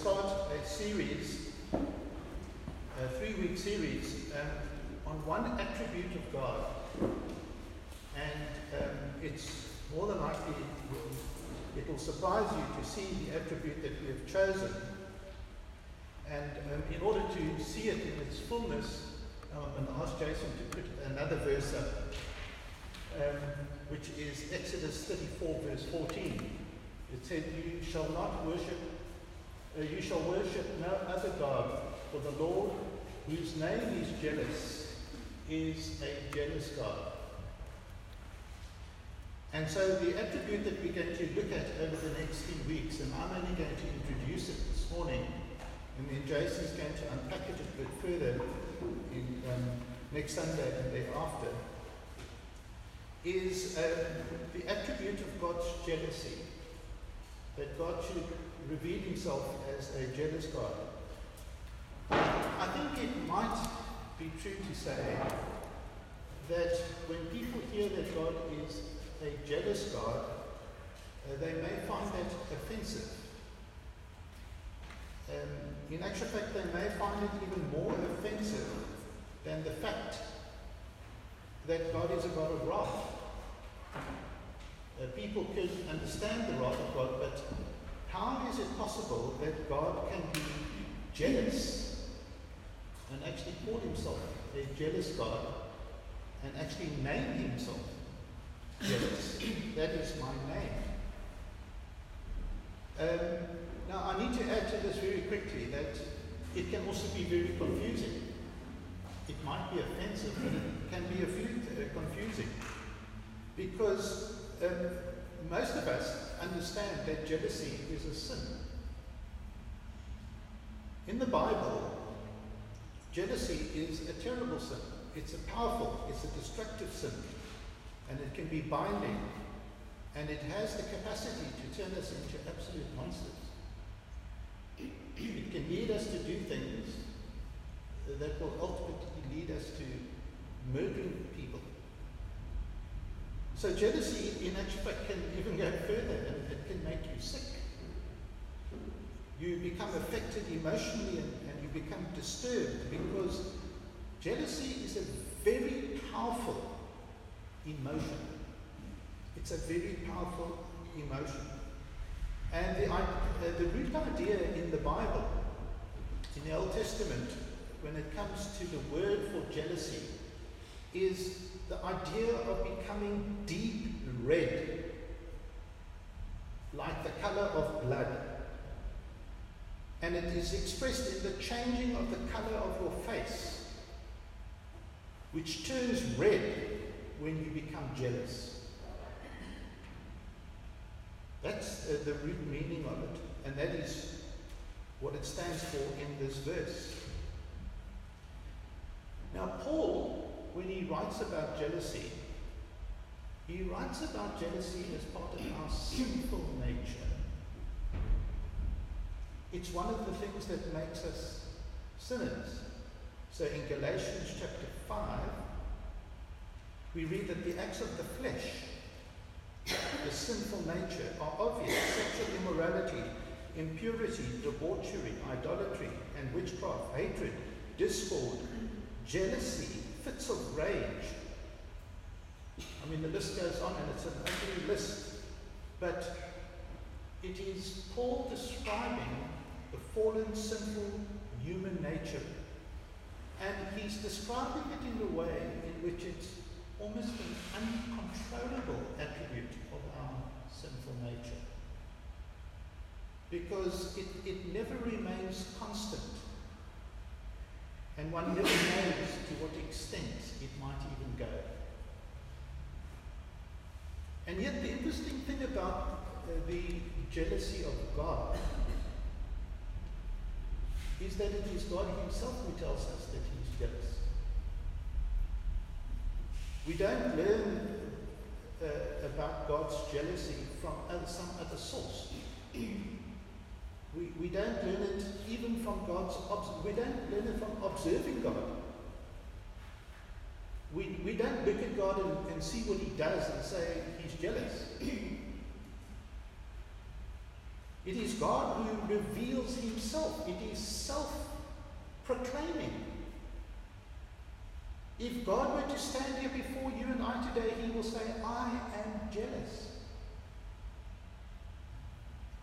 start a series, a three week series, um, on one attribute of God. And um, it's more than likely it will, surprise you to see the attribute that we have chosen. And um, in order to see it in its fullness, I'm going to ask Jason to put another verse up, um, which is Exodus 34, verse 14. It said, You shall not worship, you shall worship no other God, for the Lord, whose name is jealous, is a jealous God. And so the attribute that we're going to look at over the next few weeks, and I'm only going to introduce it this morning, and then Jason's going to unpack it a bit further in, um, next Sunday and thereafter, is um, the attribute of God's jealousy that God should reveal himself as a jealous God. I think it might be true to say that when people hear that God is a jealous God, uh, they may find that offensive. Um, in actual fact, they may find it even more offensive than the fact that God is a God of wrath. Uh, people could understand the wrath of God, but how is it possible that God can be jealous and actually call himself a jealous God and actually name himself jealous? that is my name. Um, now, I need to add to this very quickly that it can also be very confusing. It might be offensive, but it can be a uh, confusing because um, most of us understand that jealousy is a sin. In the Bible, jealousy is a terrible sin. It's a powerful, it's a destructive sin, and it can be binding, and it has the capacity to turn us into absolute monsters. It can lead us to do things that will ultimately lead us to murdering people so jealousy, in actual fact, can even go further and it can make you sick. You become affected emotionally and, and you become disturbed because jealousy is a very powerful emotion. It's a very powerful emotion. And the, uh, the root idea in the Bible, in the Old Testament, when it comes to the word for jealousy, is the idea of becoming deep red, like the color of blood. And it is expressed in the changing of the color of your face, which turns red when you become jealous. That's uh, the root meaning of it, and that is what it stands for in this verse. Now, Paul when he writes about jealousy, he writes about jealousy as part of our sinful nature. It's one of the things that makes us sinners. So in Galatians chapter 5, we read that the acts of the flesh, the sinful nature, are obvious sexual immorality, impurity, debauchery, idolatry, and witchcraft, hatred, discord, jealousy, fits of rage. I mean, the list goes on and it's an ugly list. But it is Paul describing the fallen, sinful human nature. And he's describing it in a way in which it's almost an uncontrollable attribute of our sinful nature. Because it, it never remains constant. And one never knows to what extent it might even go. And yet, the interesting thing about uh, the jealousy of God is that it is God Himself who tells us that He is jealous. We don't learn uh, about God's jealousy from some other source. We, we don't learn it even from God's, we don't learn it from observing God. We, we don't look at God and, and see what he does and say he's jealous. It is God who reveals himself. It is self proclaiming. If God were to stand here before you and I today, he will say, I am jealous.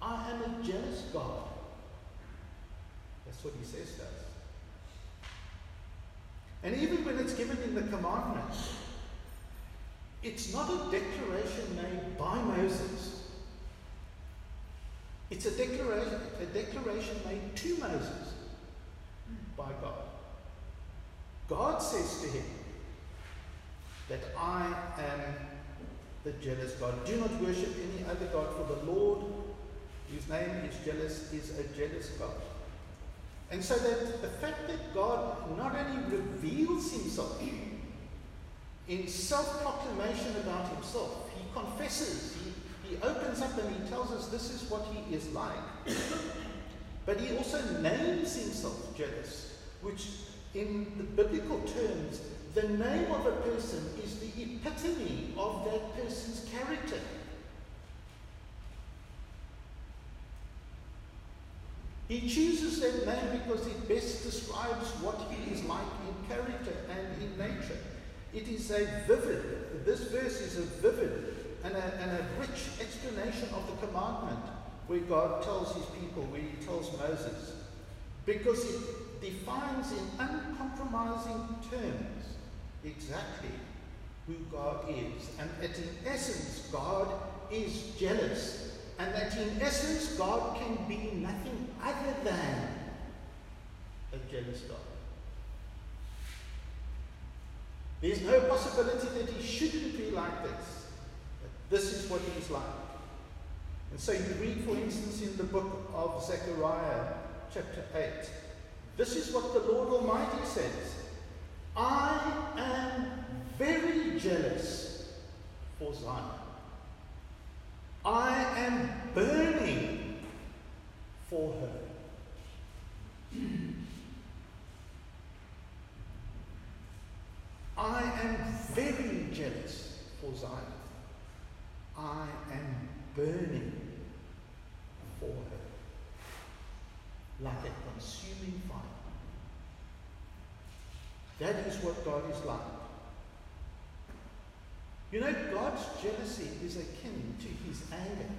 I am a jealous God. That's what he says to us. And even when it's given in the commandments, it's not a declaration made by Moses. It's a declaration, a declaration made to Moses by God. God says to him that I am the jealous God. Do not worship any other God, for the Lord, whose name is jealous, is a jealous God. And so that the fact that God not only reveals himself in self proclamation about himself, he confesses, he, he opens up and he tells us this is what he is like. but he also names himself jealous, which in the biblical terms, the name of a person is the epitome of that person's character. He chooses that name because it best describes what he is like in character and in nature. It is a vivid, this verse is a vivid and a, and a rich explanation of the commandment where God tells his people, where he tells Moses, because it defines in uncompromising terms exactly who God is. And that in essence, God is jealous and that in essence God can be nothing other than a jealous God. There's no possibility that he shouldn't be like this. This is what he's like. And so you read, for instance, in the book of Zechariah, chapter 8, this is what the Lord Almighty says I am very jealous for Zion. I am burning for her. I am very jealous for Zion. I am burning for her like a consuming fire. That is what God is like. You know, God's jealousy is akin to his anger.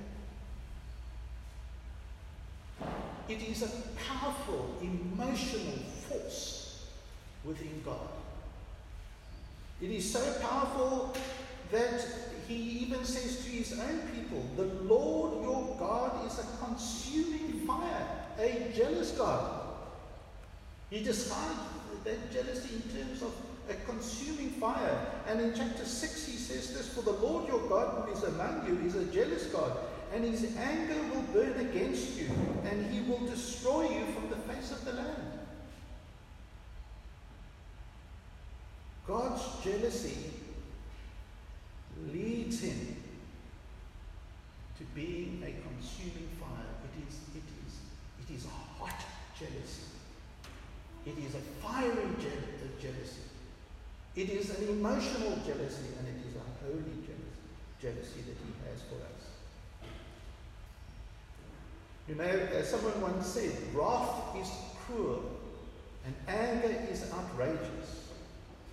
It is a powerful emotional force within God. It is so powerful that he even says to his own people, The Lord your God is a consuming fire, a jealous God. He describes that jealousy in terms of a consuming fire. And in chapter 6, he says this For the Lord your God who is among you is a jealous God, and his anger will burn against you, and he will destroy you from the face of the land. God's jealousy leads him to being a consuming fire. It is, it is, it is a hot jealousy. It is a fiery je- uh, jealousy. It is an emotional jealousy and it is a holy jealousy that he has for us. You know, as someone once said, wrath is cruel and anger is outrageous.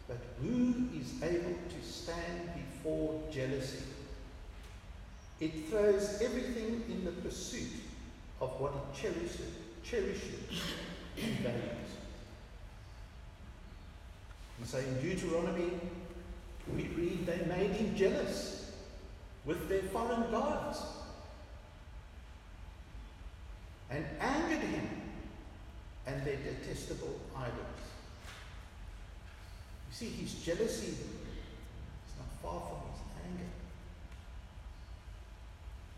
But who is able to stand before jealousy? It throws everything in the pursuit of what it cherishes, cherishes and values. And so in Deuteronomy, we read they made him jealous with their foreign gods and angered him and their detestable idols. You see, his jealousy is not far from his anger.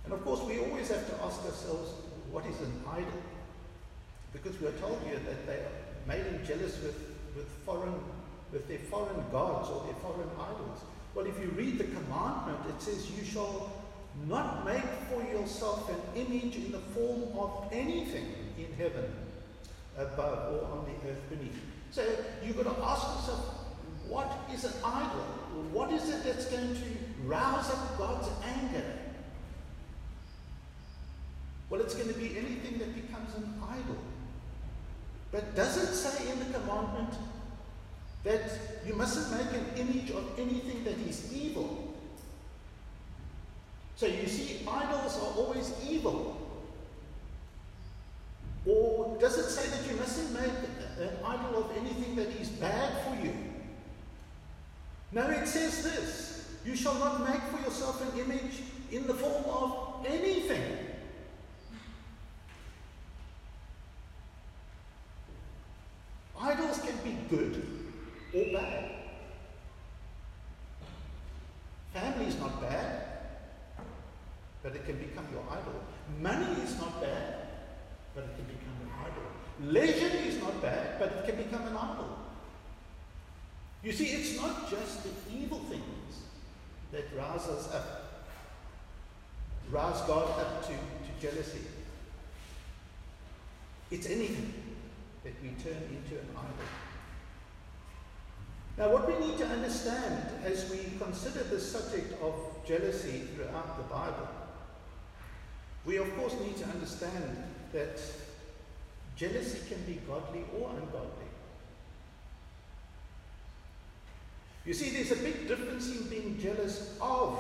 And of course, we always have to ask ourselves, what is an idol? Because we are told here that they made him jealous with, with foreign with their foreign gods or their foreign idols. Well, if you read the commandment, it says, You shall not make for yourself an image in the form of anything in heaven above or on the earth beneath. So you've got to ask yourself, what is an idol? What is it that's going to rouse up God's anger? Well, it's going to be anything that becomes an idol. But does it say in the commandment that you mustn't make an image of anything that is evil? So you see, idols are always evil. Or does it say that you mustn't make an idol of anything that is bad for you? No, it says this You shall not make for yourself an image in the form of anything. Idols can be good or bad. Family is not bad, but it can become your idol. Money is not bad, but it can become an idol. Leisure is not bad, but it can become an idol. You see, it's not just the evil things that rouse us up, rouse God up to, to jealousy. It's anything that we turn into an idol. Now, what we need to understand as we consider the subject of jealousy throughout the Bible, we of course need to understand that jealousy can be godly or ungodly. You see, there's a big difference in being jealous of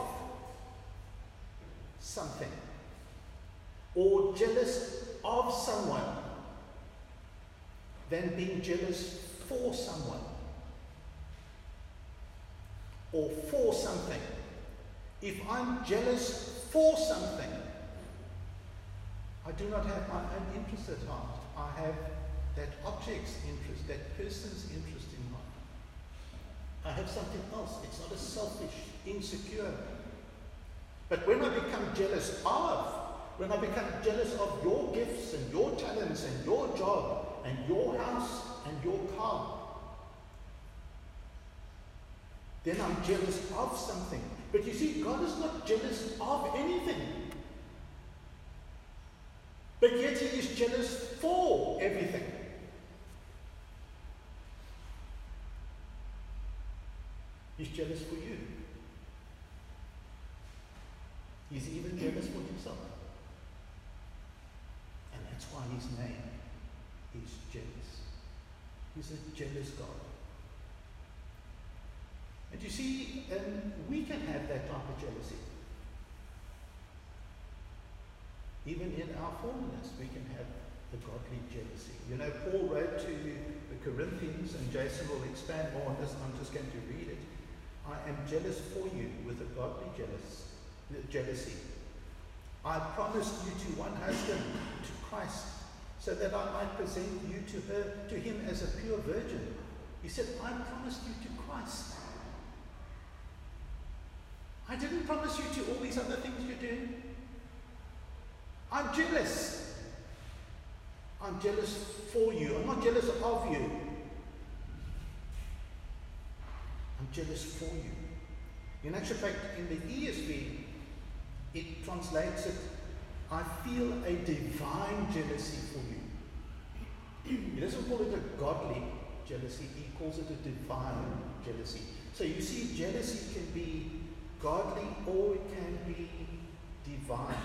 something or jealous of someone than being jealous for someone or for something. If I'm jealous for something, I do not have my own interest at heart. I have that object's interest, that person's interest in I have something else. It's not a selfish, insecure. But when I become jealous of, when I become jealous of your gifts and your talents and your job and your house and your car, then I'm jealous of something. But you see, God is not jealous of anything. But yet He is jealous for everything. He's jealous for you. He's even jealous for himself. And that's why his name is jealous. He's a jealous God. And you see, um, we can have that type of jealousy. Even in our fallenness, we can have the godly jealousy. You know, Paul wrote to the Corinthians, and Jason will expand more on this. I'm just going to read it. I am jealous for you with a godly jealous, jealousy. I promised you to one husband, to Christ, so that I might present you to her, to him as a pure virgin. He said, I promised you to Christ. I didn't promise you to all these other things you're doing. I'm jealous. I'm jealous for you. I'm not jealous of you. Jealous for you. In actual fact, in the ESV, it translates it, I feel a divine jealousy for you. He doesn't call it a godly jealousy, he calls it a divine jealousy. So you see, jealousy can be godly or it can be divine.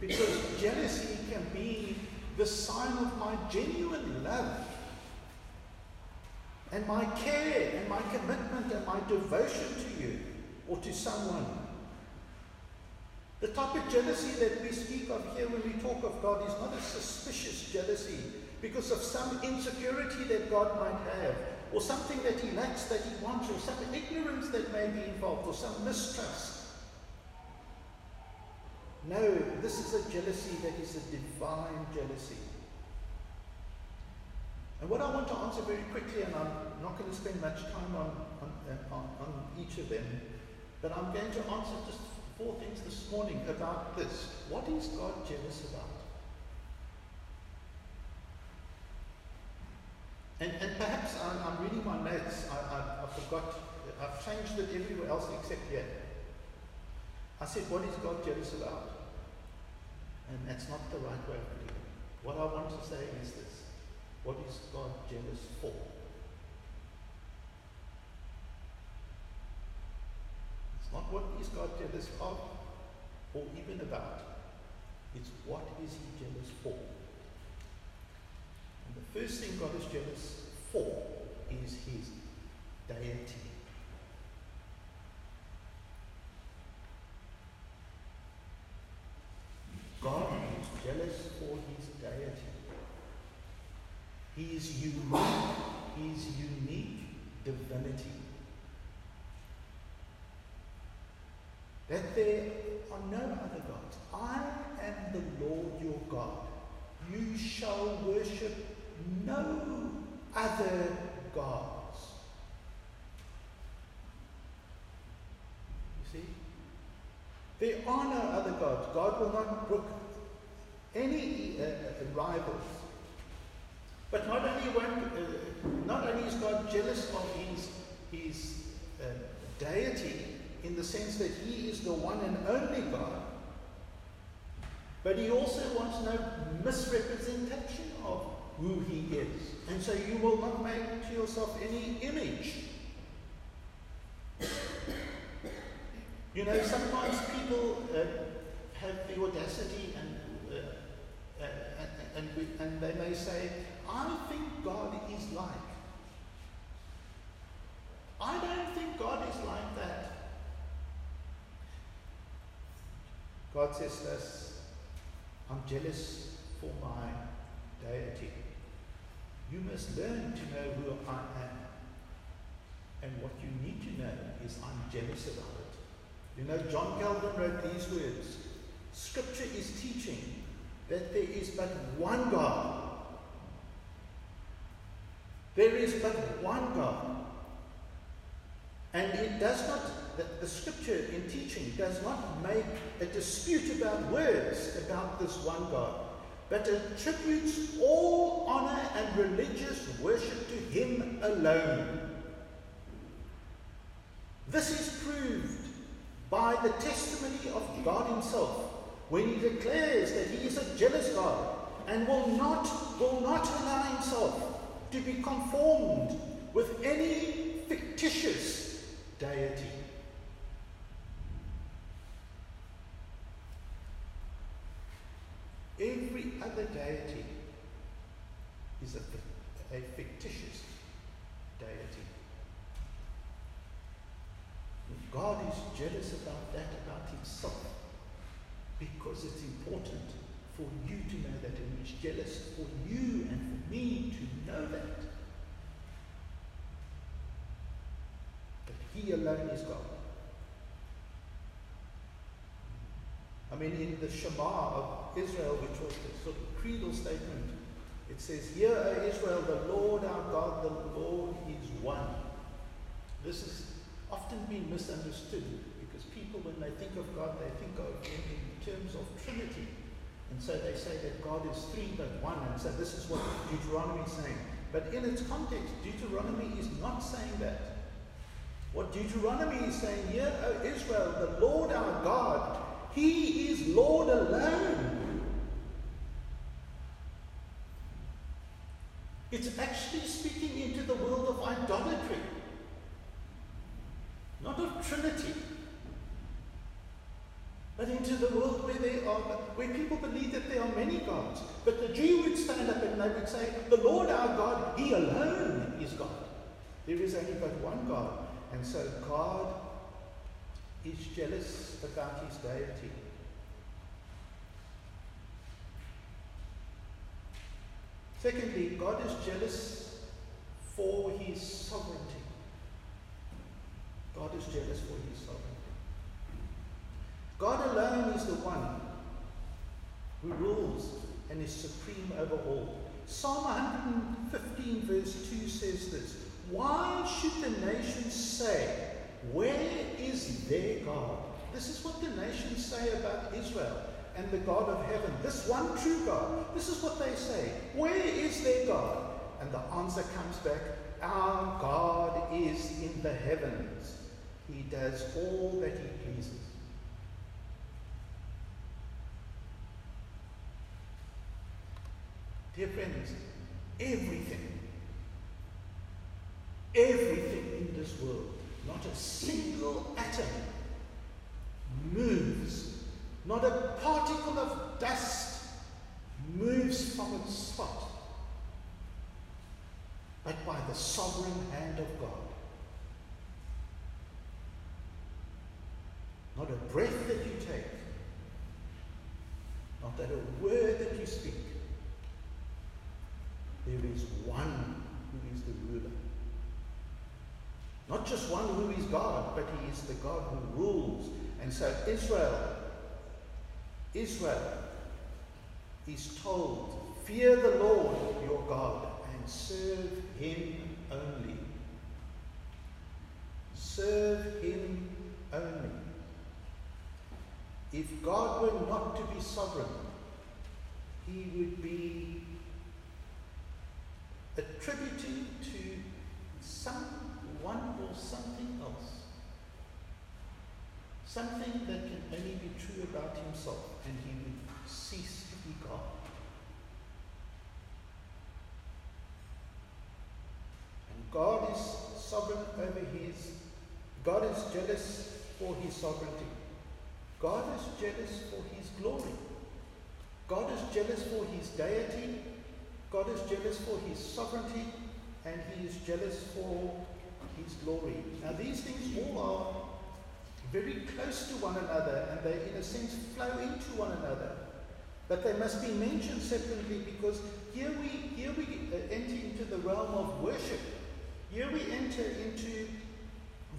Because jealousy can be the sign of my genuine love and my care and my commitment and my devotion to you or to someone. The type of jealousy that we speak of here when we talk of God is not a suspicious jealousy because of some insecurity that God might have, or something that he lacks that he wants, or some ignorance that may be involved, or some mistrust. No, this is a jealousy that is a divine jealousy. And what I want to answer very quickly, and I'm not going to spend much time on, on, uh, on, on each of them, but I'm going to answer just four things this morning about this. What is God jealous about? And, and perhaps I'm, I'm reading my notes, I, I, I forgot, I've changed it everywhere else except here. I said, what is God jealous about? And that's not the right way of putting it. What I want to say is this. What is God jealous for? It's not what is God jealous of or even about. It's what is he jealous for? And the first thing God is jealous for is his deity. God is jealous for his deity. He is unique, his unique divinity. That there are no other gods. I am the Lord your God. You shall worship no other gods. You see? There are no other gods. God will not brook any uh, uh. But not only, one, uh, not only is God jealous of his, his uh, deity in the sense that he is the one and only God, but he also wants no misrepresentation of who he is. And so you will not make to yourself any image. You know, sometimes people uh, have the audacity and, uh, uh, and, and, and they may say, I think God is like. I don't think God is like that. God says this I'm jealous for my deity. You must learn to know who I am. And what you need to know is I'm jealous about it. You know, John Calvin wrote these words Scripture is teaching that there is but one God. There is but one God. And it does not, the, the, scripture in teaching does not make a dispute about words about this one God, but attributes all honor and religious worship to Him alone. This is proved by the testimony of God Himself when He declares that He is a jealous God and will not, will not allow Himself to be conformed with any fictitious deity. Every other deity is a, a fictitious deity. God is jealous about that, about himself, because it's important for you to know that, and he's jealous for you and for me to know that. That he alone is God. I mean, in the Shema of Israel, which was the sort of creedal statement, it says, Hear, O Israel, the Lord our God, the Lord is one. This has often been misunderstood because people, when they think of God, they think of him in terms of Trinity. And so they say that God is three but one. And so this is what Deuteronomy is saying. But in its context, Deuteronomy is not saying that. What Deuteronomy is saying here, O Israel, the Lord our God, He is Lord alone. It's actually speaking into the world of idolatry, not of Trinity, but into the where people believe that there are many gods. But the Jew would stand up and they would say, The Lord our God, He alone is God. There is only but one God. And so God is jealous about his deity. Secondly, God is jealous for his sovereignty. God is jealous for his sovereignty. God alone is the one who rules and is supreme over all. Psalm 115, verse 2 says this why should the nations say, Where is their God? This is what the nations say about Israel and the God of heaven, this one true God. This is what they say. Where is their God? And the answer comes back Our God is in the heavens. He does all that he pleases. Dear friends, everything Everything in this world, not a single atom, moves, Not a particle of dust moves from its spot, but by the sovereign hand of God. Not a breath that you take, not that a word that you speak. There is one who is the ruler. Not just one who is God, but he is the God who rules. And so Israel, Israel is told, fear the Lord your God and serve him only. Serve him only. If God were not to be sovereign, he would be attributing to someone or something else something that can only be true about himself, and he would cease to be God. And God is sovereign over his, God is jealous for his sovereignty. God is jealous for his glory. God is jealous for his deity. God is jealous for his sovereignty. And he is jealous for his glory. Now, these things all are very close to one another and they, in a sense, flow into one another. But they must be mentioned separately because here we, here we uh, enter into the realm of worship. Here we enter into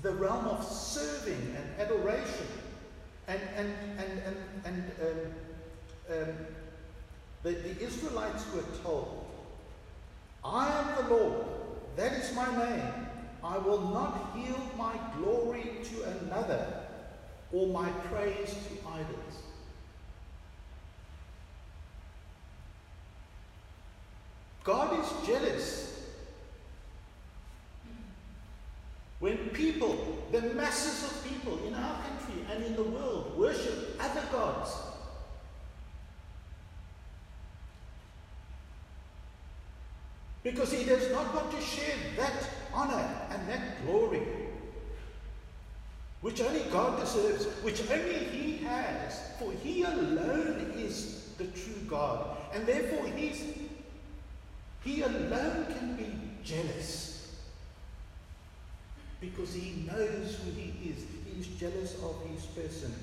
the realm of serving and adoration. And, and, and, and, and um, um, the, the Israelites were told, I am the Lord, that is my name. I will not yield my glory to another or my praise to idols. God is jealous when people, the masses of people in our country and in the world, worship other gods. Because he does not want to share that honor and that glory, which only God deserves, which only he has, for he alone is the true God. And therefore he's, he alone can be jealous. Because he knows who he is. He is jealous of his person.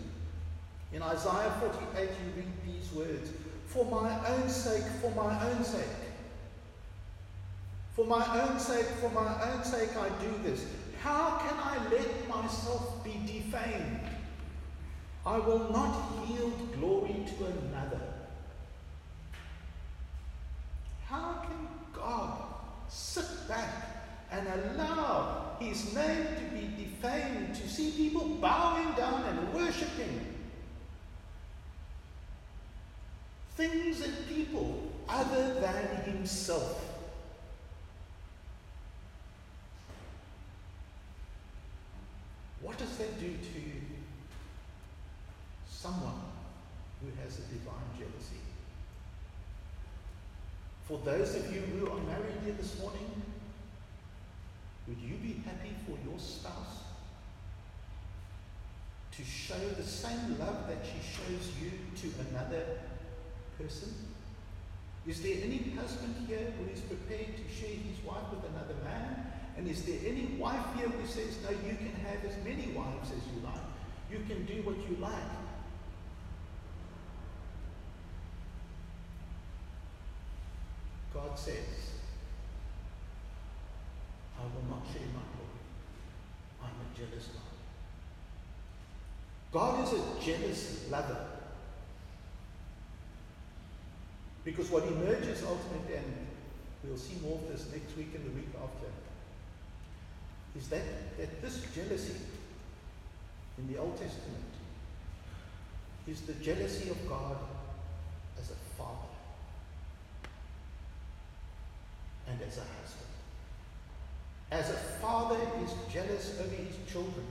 In Isaiah 48, you read these words For my own sake, for my own sake. For my own sake, for my own sake, I do this. How can I let myself be defamed? I will not yield glory to another. How can God sit back and allow his name to be defamed, to see people bowing down and worshipping things and people other than himself? What does that do to someone who has a divine jealousy? For those of you who are married here this morning, would you be happy for your spouse to show the same love that she shows you to another person? Is there any husband here who is prepared to share his wife with another man? And is there any wife here who says, no, you can have as many wives as you like? You can do what you like. God says, I will not share my glory. I'm a jealous God. God is a jealous lover. Because what emerges ultimately, and we'll see more of this next week and the week after, is that, that this jealousy in the Old Testament is the jealousy of God as a father and as a husband. As a father is jealous over his children,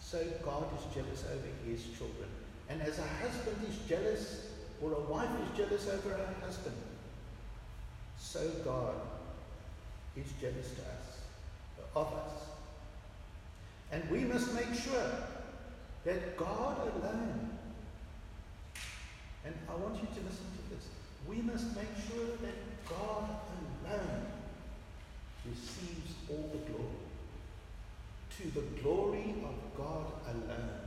so God is jealous over his children. And as a husband is jealous, or a wife is jealous over her husband, so God is jealous to us of us. And we must make sure that God alone And I want you to listen to this. We must make sure that God alone receives all the glory. To the glory of God alone.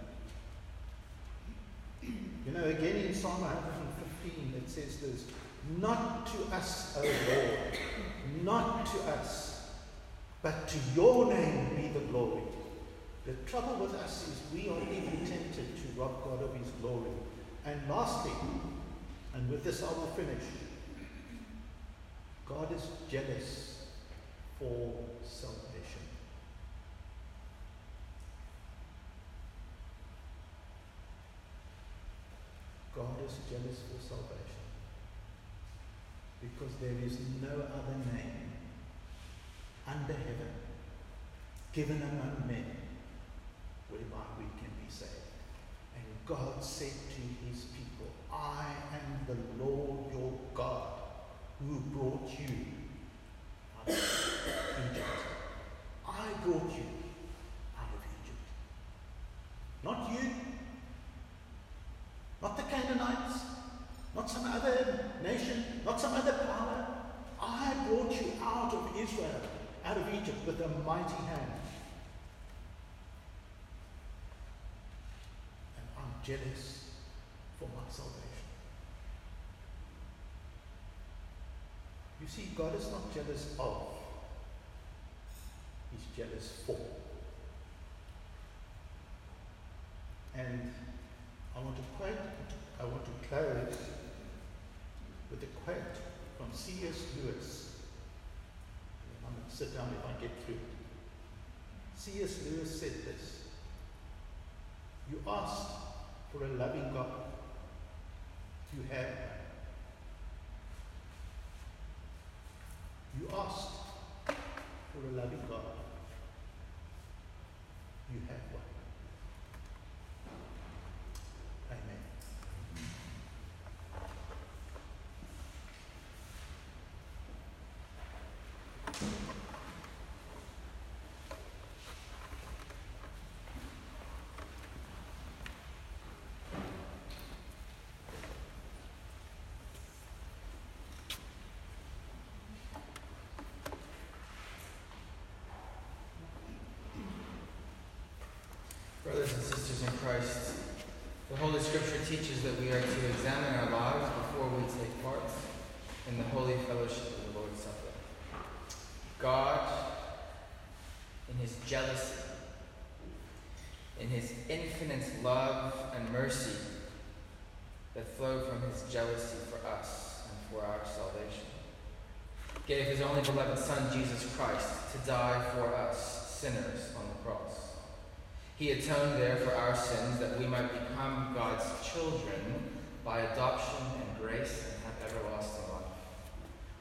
You know, again in Psalm 115 it says this Not to us, O Lord, not to us, but to your name be the glory. The trouble with us is we are even tempted to rob God of his glory. And lastly, and with this I will finish, God is jealous for salvation. God is jealous for salvation because there is no other name under heaven given among men whereby we can be saved. And God said to his people, I am the Lord your God who brought you out of Egypt. I brought you out of Egypt. Not you, not the Canaanites, not some other nation, not some other power. I brought you out of Israel, out of Egypt with a mighty hand. And I'm jealous for my salvation. You see, God is not jealous of, He's jealous for. And I want to quote, I want to close with a quote from C.S. Lewis. I'm going to sit down if I get through it. C.S. Lewis said this You asked for a loving God. You have You asked for a loving God. You have one. Amen. Brothers and sisters in Christ, the Holy Scripture teaches that we are to examine our lives before we take part in the holy fellowship of the Lord's Supper. God, in His jealousy, in His infinite love and mercy that flow from His jealousy for us and for our salvation, gave His only beloved Son, Jesus Christ, to die for us, sinners, on the cross. He atoned there for our sins that we might become God's children by adoption and grace and have everlasting life.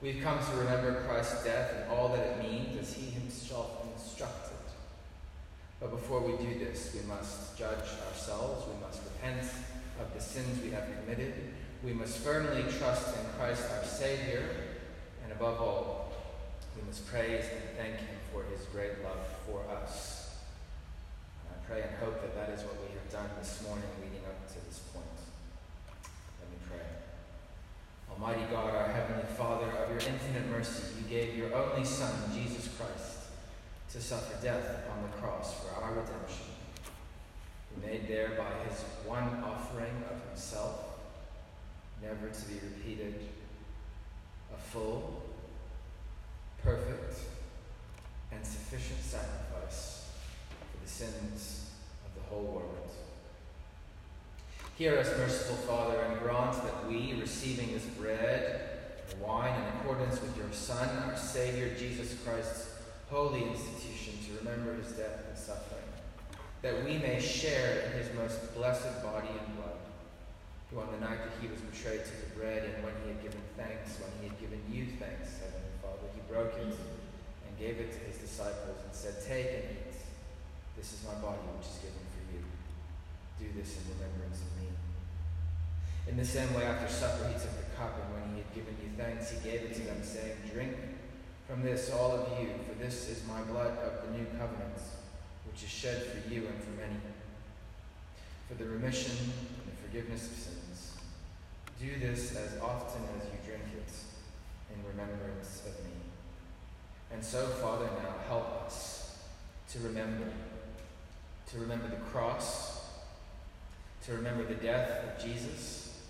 We've come to remember Christ's death and all that it means as he himself instructed. But before we do this, we must judge ourselves, we must repent of the sins we have committed, we must firmly trust in Christ our Savior, and above all, we must praise and thank him for his great love for us pray and hope that that is what we have done this morning leading up to this point. Let me pray. Almighty God, our Heavenly Father, of your infinite mercy, you gave your only Son, Jesus Christ, to suffer death upon the cross for our redemption. Made there by his one offering of himself, never to be repeated, a full, perfect, and sufficient sacrifice for the sins world. Hear us, merciful Father, and grant that we, receiving this bread and wine in accordance with your Son, our Savior, Jesus Christ's holy institution, to remember his death and suffering, that we may share in his most blessed body and blood, who on the night that he was betrayed took the bread, and when he had given thanks, when he had given you thanks, Heavenly Father, he broke it and gave it to his disciples and said, Take and eat. This is my body, which is given. Do this in remembrance of me. In the same way, after supper, he took the cup, and when he had given you thanks, he gave it to them, saying, Drink from this, all of you, for this is my blood of the new covenant, which is shed for you and for many, for the remission and the forgiveness of sins. Do this as often as you drink it in remembrance of me. And so, Father, now help us to remember, to remember the cross, to remember the death of Jesus,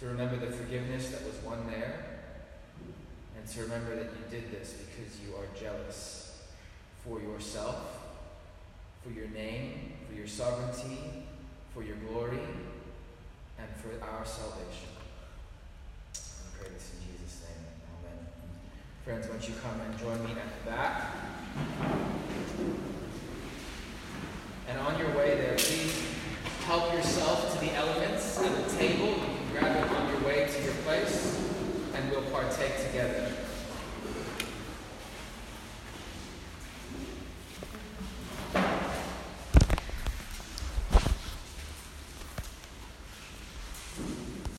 to remember the forgiveness that was won there, and to remember that you did this because you are jealous for yourself, for your name, for your sovereignty, for your glory and for our salvation. I pray this in Jesus' name. Amen. Friends, won't you come and join me at the back? And on your way there, please help yourself to the elements at the table. You can grab it on your way to your place, and we'll partake together.